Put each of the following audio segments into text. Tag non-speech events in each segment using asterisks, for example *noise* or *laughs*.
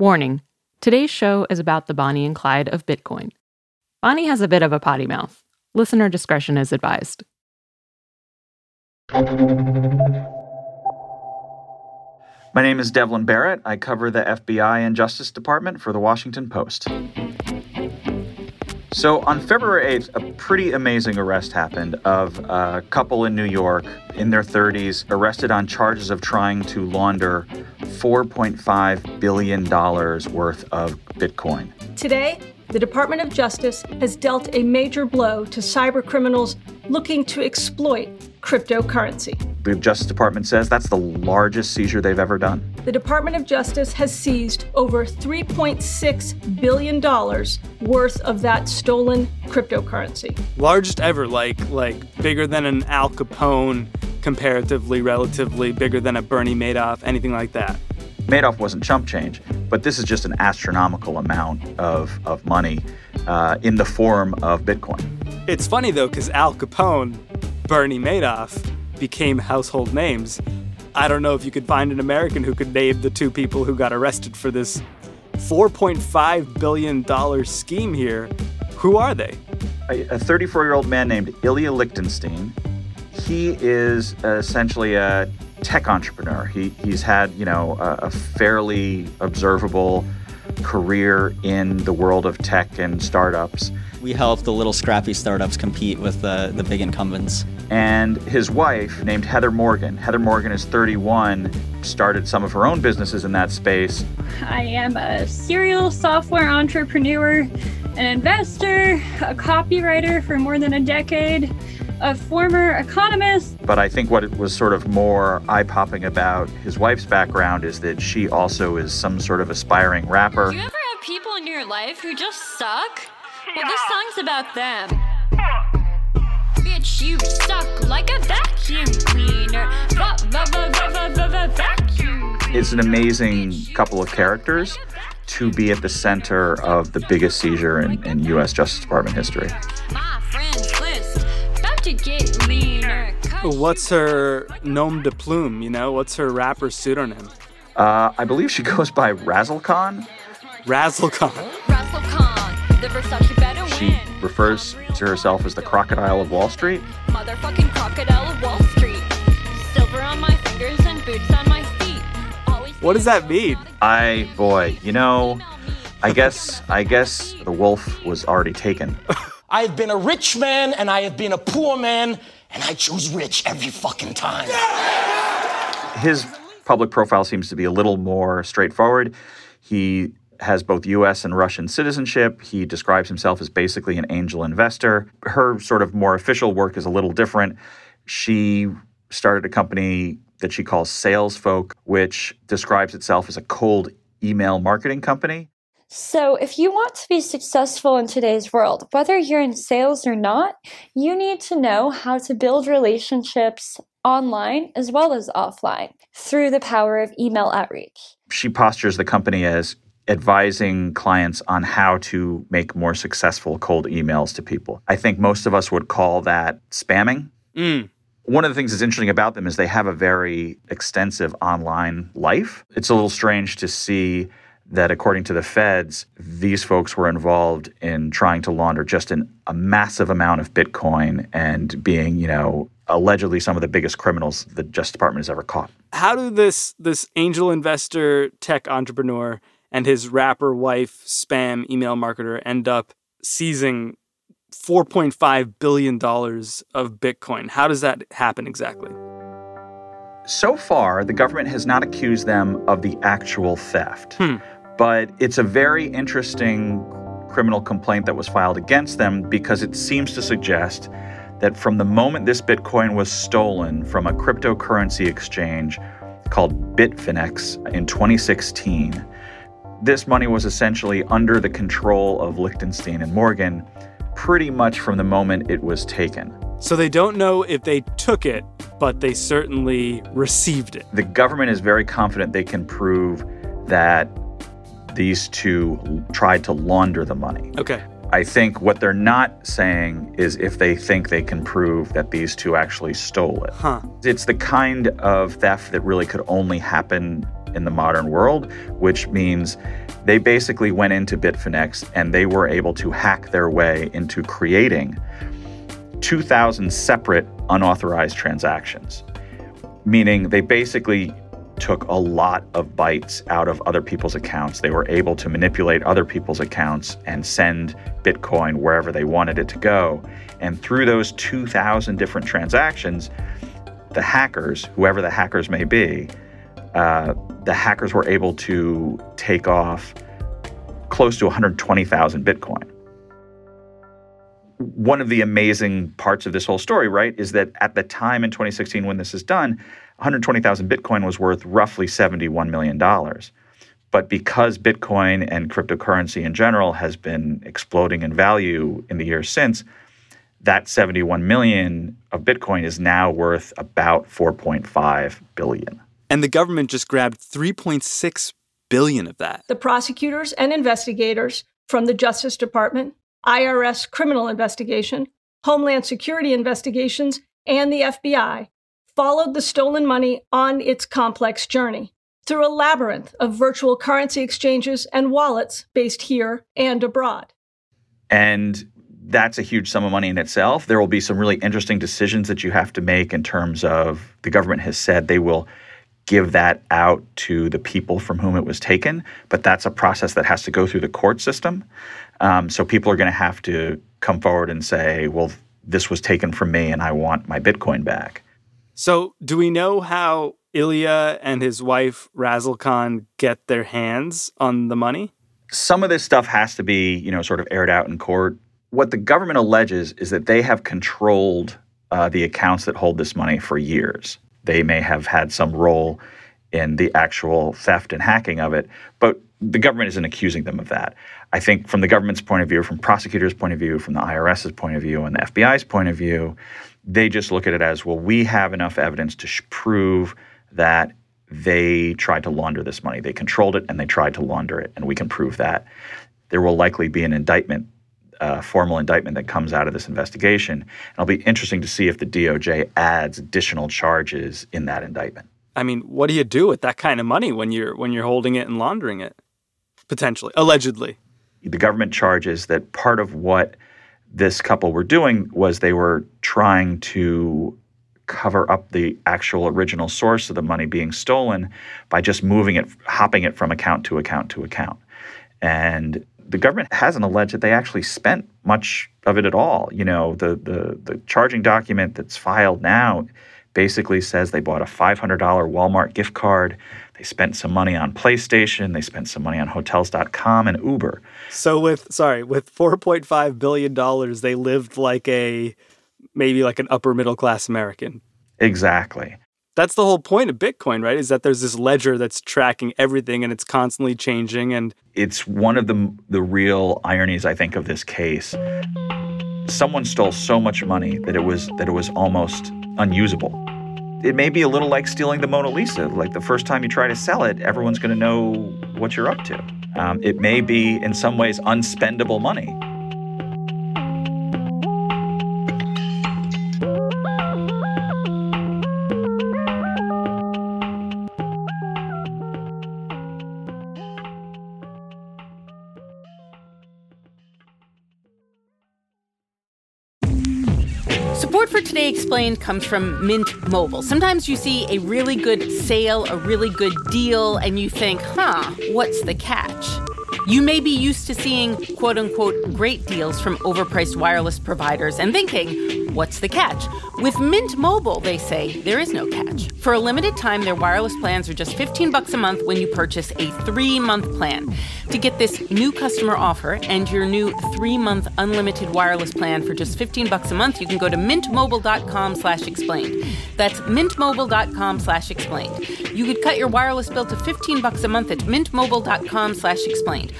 Warning today's show is about the Bonnie and Clyde of Bitcoin. Bonnie has a bit of a potty mouth. Listener discretion is advised. My name is Devlin Barrett. I cover the FBI and Justice Department for the Washington Post. So, on February 8th, a pretty amazing arrest happened of a couple in New York in their 30s arrested on charges of trying to launder $4.5 billion worth of Bitcoin. Today, the Department of Justice has dealt a major blow to cyber criminals looking to exploit cryptocurrency. The Justice Department says that's the largest seizure they've ever done. The Department of Justice has seized over $3.6 billion worth of that stolen cryptocurrency. Largest ever, like like bigger than an Al Capone, comparatively, relatively bigger than a Bernie Madoff, anything like that. Madoff wasn't chump change, but this is just an astronomical amount of, of money uh, in the form of Bitcoin. It's funny though, because Al Capone, Bernie Madoff became household names. I don't know if you could find an American who could name the two people who got arrested for this $4.5 billion scheme here. Who are they? A 34 year old man named Ilya Lichtenstein. He is essentially a tech entrepreneur. He, he's had, you know, a, a fairly observable career in the world of tech and startups. We help the little scrappy startups compete with the, the big incumbents. And his wife, named Heather Morgan, Heather Morgan is 31, started some of her own businesses in that space. I am a serial software entrepreneur, an investor, a copywriter for more than a decade a former economist. But I think what was sort of more eye popping about his wife's background is that she also is some sort of aspiring rapper. Do you ever have people in your life who just suck? Well, this song's about them. Bitch, you suck like a vacuum cleaner. It's an amazing couple of characters to be at the center of the biggest seizure in, in U.S. Justice Department history. My friends list about to get leaner. What's her nom de plume? You know, what's her rapper pseudonym? Uh, I believe she goes by Razzlekhan. Razzlekhan. Russell Khan, the Versace better She refers to herself as the crocodile of Wall Street. Motherfucking crocodile of Wall Street. Silver on my fingers and boots on my feet. Always What does that mean? I, boy, you know, I guess, I guess the wolf was already taken. *laughs* I have been a rich man and I have been a poor man, and I choose rich every fucking time. His public profile seems to be a little more straightforward. He has both US and Russian citizenship. He describes himself as basically an angel investor. Her sort of more official work is a little different. She started a company that she calls Salesfolk, which describes itself as a cold email marketing company. So, if you want to be successful in today's world, whether you're in sales or not, you need to know how to build relationships online as well as offline through the power of email outreach. She postures the company as advising clients on how to make more successful cold emails to people. I think most of us would call that spamming. Mm. One of the things that's interesting about them is they have a very extensive online life. It's a little strange to see that, according to the feds, these folks were involved in trying to launder just an, a massive amount of Bitcoin and being, you know, allegedly some of the biggest criminals the Justice Department has ever caught. How do this this angel investor tech entrepreneur and his rapper wife spam email marketer end up seizing 4.5 billion dollars of Bitcoin? How does that happen exactly? So far, the government has not accused them of the actual theft, Hmm. But it's a very interesting criminal complaint that was filed against them because it seems to suggest that from the moment this Bitcoin was stolen from a cryptocurrency exchange called Bitfinex in 2016, this money was essentially under the control of Lichtenstein and Morgan pretty much from the moment it was taken. So they don't know if they took it, but they certainly received it. The government is very confident they can prove that these two tried to launder the money. Okay. I think what they're not saying is if they think they can prove that these two actually stole it. Huh. It's the kind of theft that really could only happen in the modern world, which means they basically went into Bitfinex and they were able to hack their way into creating 2,000 separate unauthorized transactions, meaning they basically took a lot of bytes out of other people's accounts. They were able to manipulate other people's accounts and send Bitcoin wherever they wanted it to go. And through those 2,000 different transactions, the hackers, whoever the hackers may be, uh, the hackers were able to take off close to 120,000 Bitcoin. One of the amazing parts of this whole story, right, is that at the time in 2016 when this is done, 120,000 Bitcoin was worth roughly $71 million. But because Bitcoin and cryptocurrency in general has been exploding in value in the years since, that 71 million of Bitcoin is now worth about 4.5 billion. And the government just grabbed 3.6 billion of that. The prosecutors and investigators from the Justice Department, IRS criminal investigation, Homeland Security investigations, and the FBI followed the stolen money on its complex journey through a labyrinth of virtual currency exchanges and wallets based here and abroad. And that's a huge sum of money in itself. There will be some really interesting decisions that you have to make in terms of the government has said they will give that out to the people from whom it was taken, but that's a process that has to go through the court system. Um, so people are going to have to come forward and say, well, this was taken from me and I want my Bitcoin back. So, do we know how Ilya and his wife Razzlekhan get their hands on the money? Some of this stuff has to be, you know, sort of aired out in court. What the government alleges is that they have controlled uh, the accounts that hold this money for years. They may have had some role in the actual theft and hacking of it, but the government isn't accusing them of that. I think from the government's point of view, from prosecutors' point of view, from the IRS's point of view, and the FBI's point of view, they just look at it as well, we have enough evidence to sh- prove that they tried to launder this money. They controlled it and they tried to launder it, and we can prove that. There will likely be an indictment, uh, formal indictment that comes out of this investigation. And it'll be interesting to see if the DOJ adds additional charges in that indictment. I mean, what do you do with that kind of money when you're when you're holding it and laundering it? Potentially, allegedly. The government charges that part of what this couple were doing was they were trying to cover up the actual original source of the money being stolen by just moving it, hopping it from account to account to account. And the government hasn't alleged that they actually spent much of it at all. You know, the the the charging document that's filed now basically says they bought a $500 Walmart gift card. They spent some money on PlayStation. They spent some money on Hotels.com and Uber. So with sorry, with 4.5 billion dollars, they lived like a maybe like an upper middle class American. Exactly. That's the whole point of Bitcoin, right? Is that there's this ledger that's tracking everything and it's constantly changing and it's one of the the real ironies I think of this case. Someone stole so much money that it was that it was almost unusable. It may be a little like stealing the Mona Lisa. Like the first time you try to sell it, everyone's going to know what you're up to. Um, it may be, in some ways, unspendable money. Explained comes from Mint Mobile. Sometimes you see a really good sale, a really good deal, and you think, huh, what's the catch? You may be used to seeing quote unquote great deals from overpriced wireless providers and thinking, what's the catch? With Mint Mobile, they say there is no catch. For a limited time, their wireless plans are just 15 bucks a month when you purchase a 3-month plan. To get this new customer offer and your new 3-month unlimited wireless plan for just 15 bucks a month, you can go to mintmobile.com/explained. That's mintmobile.com/explained. You could cut your wireless bill to 15 bucks a month at mintmobile.com/explained.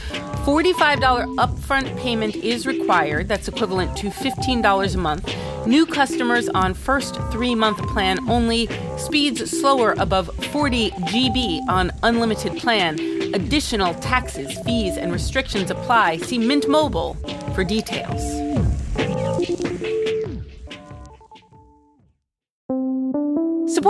$45 upfront payment is required. That's equivalent to $15 a month. New customers on first three month plan only. Speeds slower above 40 GB on unlimited plan. Additional taxes, fees, and restrictions apply. See Mint Mobile for details.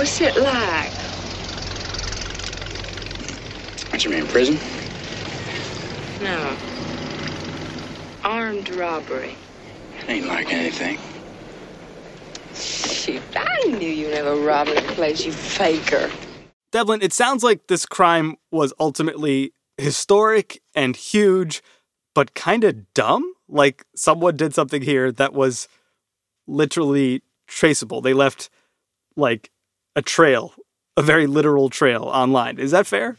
What's it like? What you mean, prison? No. Armed robbery. It Ain't like anything. Shoot, I knew you never robbed a place, you faker. Devlin, it sounds like this crime was ultimately historic and huge, but kind of dumb. Like someone did something here that was literally traceable. They left like a trail, a very literal trail online. Is that fair?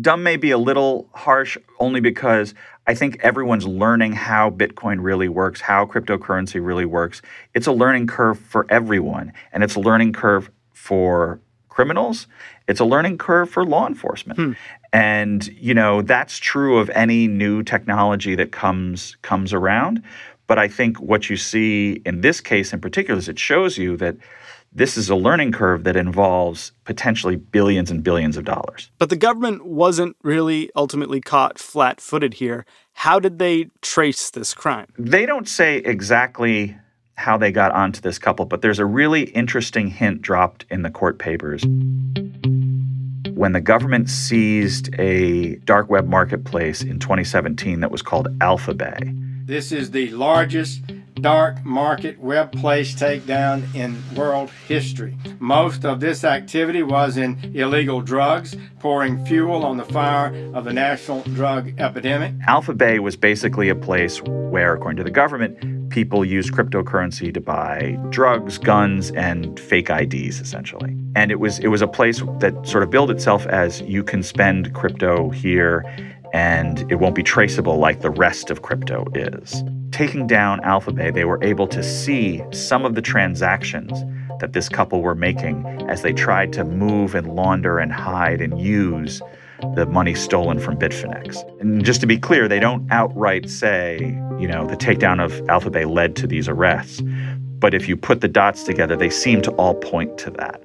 Dumb may be a little harsh only because I think everyone's learning how Bitcoin really works, how cryptocurrency really works. It's a learning curve for everyone, and it's a learning curve for criminals. It's a learning curve for law enforcement. Hmm. And you know, that's true of any new technology that comes comes around, but I think what you see in this case in particular is it shows you that this is a learning curve that involves potentially billions and billions of dollars. But the government wasn't really ultimately caught flat footed here. How did they trace this crime? They don't say exactly how they got onto this couple, but there's a really interesting hint dropped in the court papers. When the government seized a dark web marketplace in 2017 that was called AlphaBay, this is the largest dark market web place takedown in world history. Most of this activity was in illegal drugs, pouring fuel on the fire of the national drug epidemic. AlphaBay was basically a place where, according to the government, people used cryptocurrency to buy drugs, guns, and fake IDs, essentially. And it was it was a place that sort of billed itself as you can spend crypto here and it won't be traceable like the rest of crypto is. Taking down AlphaBay, they were able to see some of the transactions that this couple were making as they tried to move and launder and hide and use the money stolen from Bitfinex. And just to be clear, they don't outright say, you know, the takedown of AlphaBay led to these arrests. But if you put the dots together, they seem to all point to that.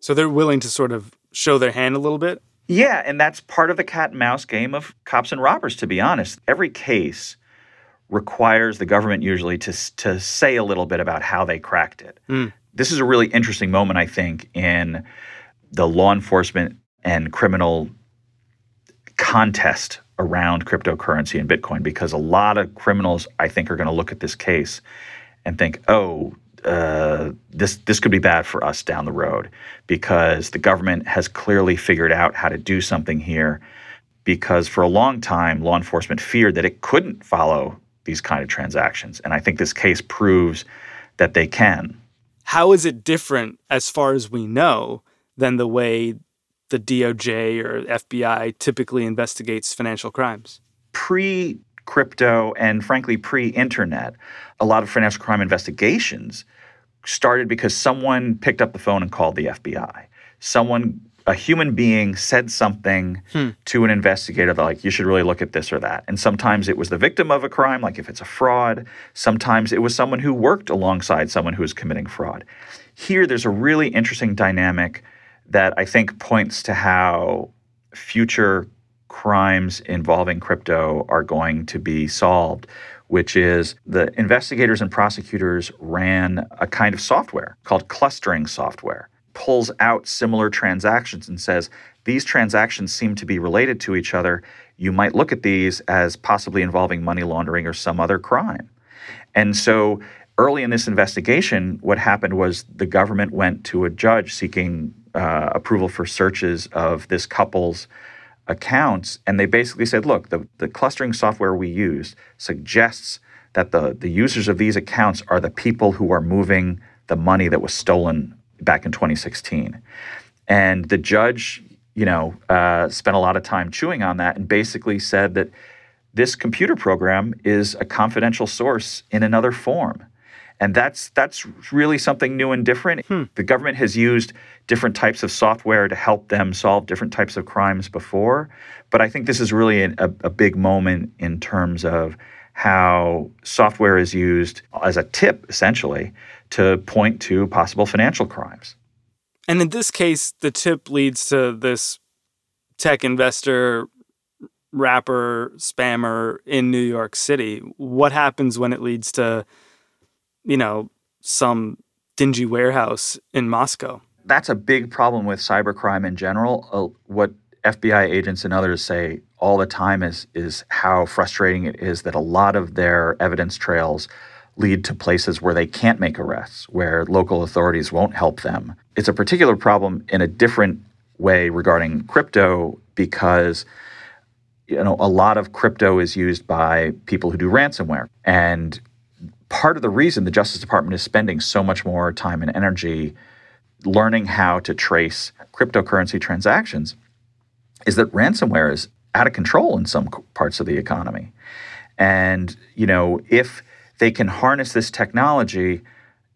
So they're willing to sort of show their hand a little bit? Yeah, and that's part of the cat and mouse game of cops and robbers, to be honest. Every case requires the government usually to, to say a little bit about how they cracked it. Mm. This is a really interesting moment, I think, in the law enforcement and criminal contest around cryptocurrency and Bitcoin because a lot of criminals, I think, are going to look at this case and think, oh, uh, this this could be bad for us down the road because the government has clearly figured out how to do something here. Because for a long time, law enforcement feared that it couldn't follow these kind of transactions, and I think this case proves that they can. How is it different, as far as we know, than the way the DOJ or FBI typically investigates financial crimes? Pre crypto and frankly pre internet, a lot of financial crime investigations started because someone picked up the phone and called the FBI. Someone, a human being, said something Hmm. to an investigator that, like, you should really look at this or that. And sometimes it was the victim of a crime, like if it's a fraud. Sometimes it was someone who worked alongside someone who was committing fraud. Here, there's a really interesting dynamic that I think points to how future crimes involving crypto are going to be solved, which is the investigators and prosecutors ran a kind of software called clustering software, pulls out similar transactions and says, these transactions seem to be related to each other. You might look at these as possibly involving money laundering or some other crime. And so early in this investigation, what happened was the government went to a judge seeking uh, approval for searches of this couple's accounts, and they basically said, look, the, the clustering software we use suggests that the, the users of these accounts are the people who are moving the money that was stolen back in 2016. And the judge, you know, uh, spent a lot of time chewing on that and basically said that this computer program is a confidential source in another form. And that's that's really something new and different. Hmm. The government has used different types of software to help them solve different types of crimes before, but I think this is really an, a, a big moment in terms of how software is used as a tip, essentially, to point to possible financial crimes. And in this case, the tip leads to this tech investor, rapper, spammer in New York City. What happens when it leads to, you know, some dingy warehouse in Moscow? That's a big problem with cybercrime in general. Uh, what FBI agents and others say all the time is is how frustrating it is that a lot of their evidence trails lead to places where they can't make arrests, where local authorities won't help them. It's a particular problem in a different way regarding crypto because you know a lot of crypto is used by people who do ransomware and part of the reason the justice department is spending so much more time and energy learning how to trace cryptocurrency transactions is that ransomware is out of control in some parts of the economy. And you know if they can harness this technology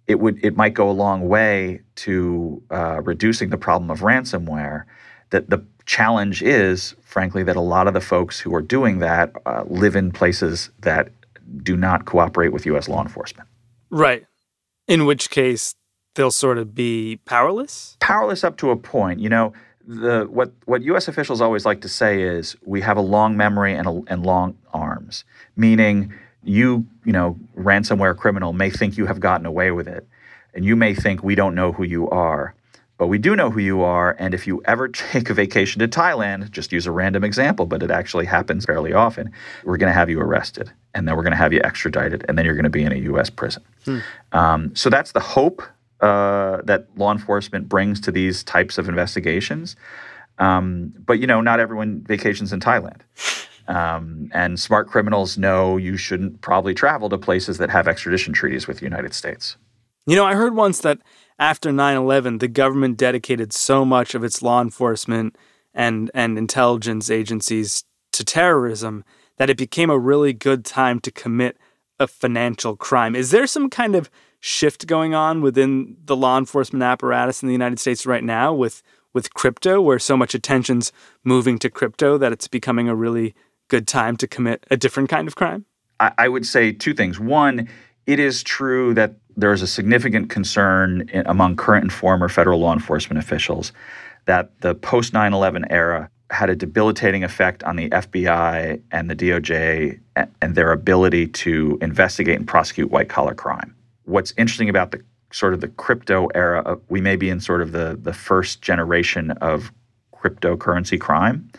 it would it might go a long way to uh, reducing the problem of ransomware. That the challenge is frankly that a lot of the folks who are doing that uh, live in places that do not cooperate with US law enforcement Right. In which case, they'll sort of be powerless? powerless up to a point you know the what what US officials always like to say is we have a long memory and a, and long arms meaning you you know ransomware criminal may think you have gotten away with it and you may think we don't know who you are but we do know who you are and if you ever *laughs* take a vacation to Thailand just use a random example but it actually happens fairly often we're going to have you arrested and then we're going to have you extradited and then you're going to be in a US prison um, so that's the hope uh, that law enforcement brings to these types of investigations. Um, but you know, not everyone vacations in Thailand. Um, and smart criminals know you shouldn't probably travel to places that have extradition treaties with the United States. You know, I heard once that after 9 11, the government dedicated so much of its law enforcement and, and intelligence agencies to terrorism that it became a really good time to commit a financial crime. Is there some kind of shift going on within the law enforcement apparatus in the United States right now with, with crypto, where so much attention's moving to crypto that it's becoming a really good time to commit a different kind of crime? I, I would say two things. One, it is true that there is a significant concern in, among current and former federal law enforcement officials that the post 9 11 era had a debilitating effect on the FBI and the DOJ and, their ability to investigate and prosecute white collar crime. What's interesting about the sort of the crypto era, of, we may be in sort of the, the first generation of cryptocurrency crime.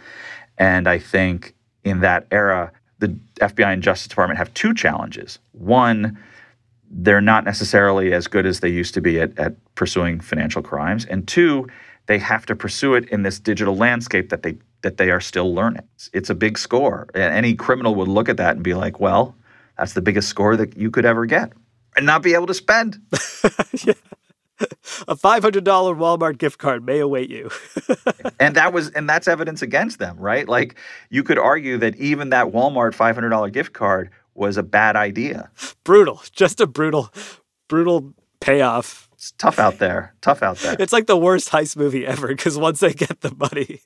And I think in that era, the FBI and Justice Department have two challenges. One, they're not necessarily as good as they used to be at, at pursuing financial crimes. And two, they have to pursue it in this digital landscape that they that they are still learning. It's, it's a big score. And any criminal would look at that and be like, well, that's the biggest score that you could ever get and not be able to spend. *laughs* A $500 Walmart gift card may await you. *laughs* and that was and that's evidence against them, right? Like you could argue that even that Walmart $500 gift card was a bad idea. brutal. Just a brutal, brutal payoff. It's tough out there. Tough out there. It's like the worst heist movie ever because once they get the money,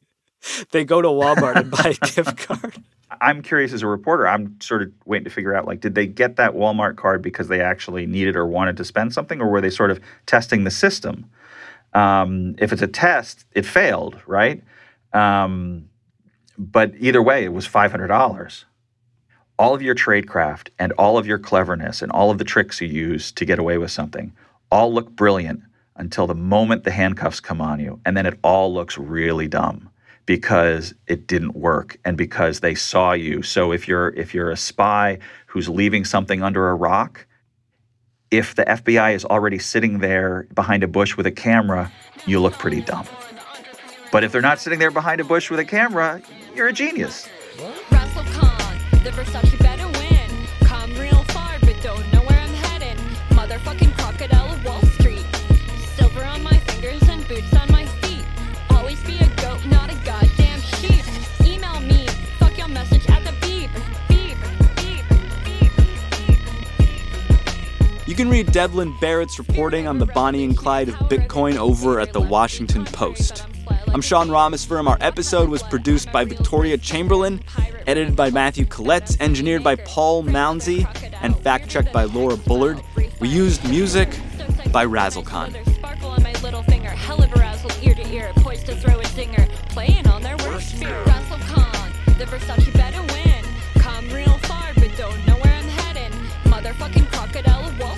they go to Walmart and buy a *laughs* gift card. I'm curious as a reporter. I'm sort of waiting to figure out like, did they get that Walmart card because they actually needed or wanted to spend something, or were they sort of testing the system? Um, if it's a test, it failed, right? Um, but either way, it was five hundred dollars. All of your tradecraft and all of your cleverness and all of the tricks you use to get away with something all look brilliant until the moment the handcuffs come on you, and then it all looks really dumb because it didn't work and because they saw you. So if you're if you're a spy who's leaving something under a rock, if the FBI is already sitting there behind a bush with a camera, you look pretty dumb. But if they're not sitting there behind a bush with a camera, you're a genius. Khan, the Versace better win. Come real far, but don't know where I'm heading. Motherfucking crocodile of Wall Street. Silver on my fingers and boots on my feet. Always be a goat, not a goddamn sheep. Email me, fuck your message at the beep. Beep, beep, beep, beep. You can read Devlin Barrett's reporting on the Bonnie and Clyde of Bitcoin over at the Washington Post. I'm Sean Rameswaram. Our episode was produced by Victoria Chamberlain, edited by Matthew Collette, engineered by Paul Mounsey, and fact checked by Laura Bullard. We used music by Razzlekhan. Sparkle on my little finger, hella arousal ear to ear, poised to throw a zinger, playing on their worst fear. Razzlekhan, the Versace better win. Come real far, but don't know where I'm heading. Motherfucking crocodile of Wall